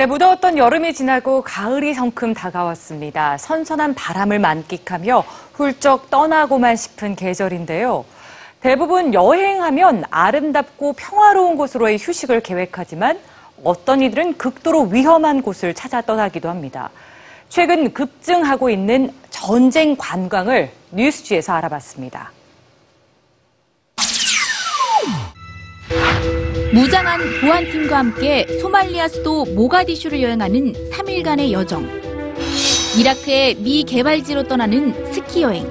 네, 무더웠던 여름이 지나고 가을이 성큼 다가왔습니다. 선선한 바람을 만끽하며 훌쩍 떠나고만 싶은 계절인데요. 대부분 여행하면 아름답고 평화로운 곳으로의 휴식을 계획하지만 어떤 이들은 극도로 위험한 곳을 찾아 떠나기도 합니다. 최근 급증하고 있는 전쟁 관광을 뉴스지에서 알아봤습니다. 무장한 보안팀과 함께 소말리아 수도 모가디슈를 여행하는 3일간의 여정. 이라크의 미개발지로 떠나는 스키 여행.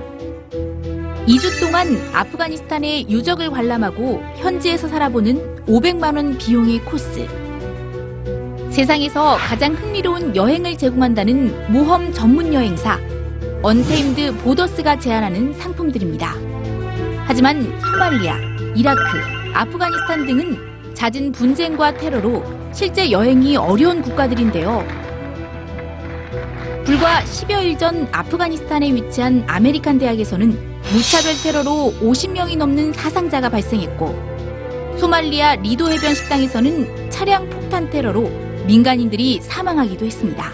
2주 동안 아프가니스탄의 유적을 관람하고 현지에서 살아보는 500만 원 비용의 코스. 세상에서 가장 흥미로운 여행을 제공한다는 모험 전문 여행사 Untamed Borders가 제안하는 상품들입니다. 하지만 소말리아, 이라크, 아프가니스탄 등은 잦은 분쟁과 테러로 실제 여행이 어려운 국가들인데요. 불과 10여일 전 아프가니스탄에 위치한 아메리칸 대학에서는 무차별 테러로 50명이 넘는 사상자가 발생했고 소말리아 리도 해변 식당에서는 차량 폭탄 테러로 민간인들이 사망하기도 했습니다.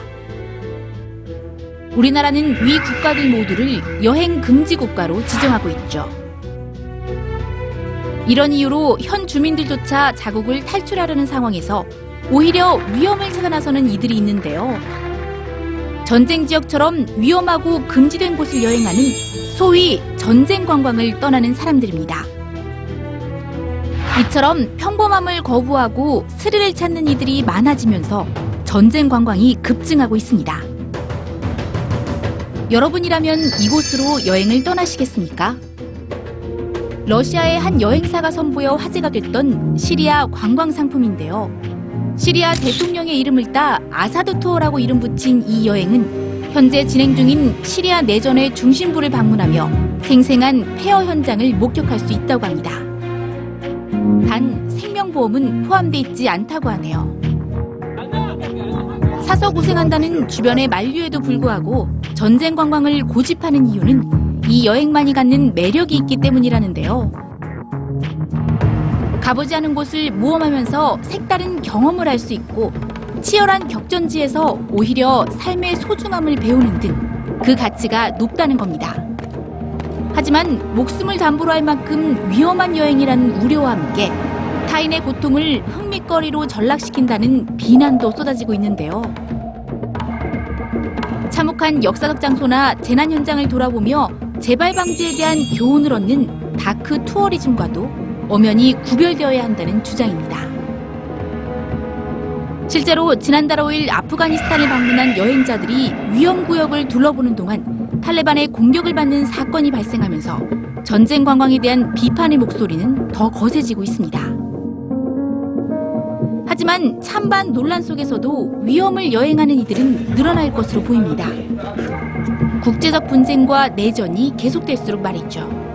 우리나라는 위 국가들 모두를 여행 금지 국가로 지정하고 있죠. 이런 이유로 현 주민들조차 자국을 탈출하려는 상황에서 오히려 위험을 찾아 나서는 이들이 있는데요. 전쟁 지역처럼 위험하고 금지된 곳을 여행하는 소위 전쟁 관광을 떠나는 사람들입니다. 이처럼 평범함을 거부하고 스릴을 찾는 이들이 많아지면서 전쟁 관광이 급증하고 있습니다. 여러분이라면 이곳으로 여행을 떠나시겠습니까? 러시아의 한 여행사가 선보여 화제가 됐던 시리아 관광 상품인데요. 시리아 대통령의 이름을 따 아사드 투어라고 이름 붙인 이 여행은 현재 진행 중인 시리아 내전의 중심부를 방문하며 생생한 폐허 현장을 목격할 수 있다고 합니다. 단 생명보험은 포함돼 있지 않다고 하네요. 사서 고생한다는 주변의 만류에도 불구하고 전쟁 관광을 고집하는 이유는 이 여행만이 갖는 매력이 있기 때문이라는데요. 가보지 않은 곳을 모험하면서 색다른 경험을 할 수 있고 치열한 격전지에서 오히려 삶의 소중함을 배우는 등 그 가치가 높다는 겁니다. 하지만 목숨을 담보로 할 만큼 위험한 여행이라는 우려와 함께 타인의 고통을 흥미거리로 전락시킨다는 비난도 쏟아지고 있는데요. 참혹한 역사적 장소나 재난 현장을 돌아보며 재발 방지에 대한 교훈을 얻는 dark tourism과도 엄연히 구별되어야 한다는 주장입니다. 실제로 지난달 5일 아프가니스탄을 방문한 여행자들이 위험구역을 둘러보는 동안 탈레반의 공격을 받는 사건이 발생하면서 전쟁 관광에 대한 비판의 목소리는 더 거세지고 있습니다. 하지만 찬반 논란 속에서도 위험을 여행하는 이들은 늘어날 것으로 보입니다. 국제적 분쟁과 내전이 계속될수록 말이죠.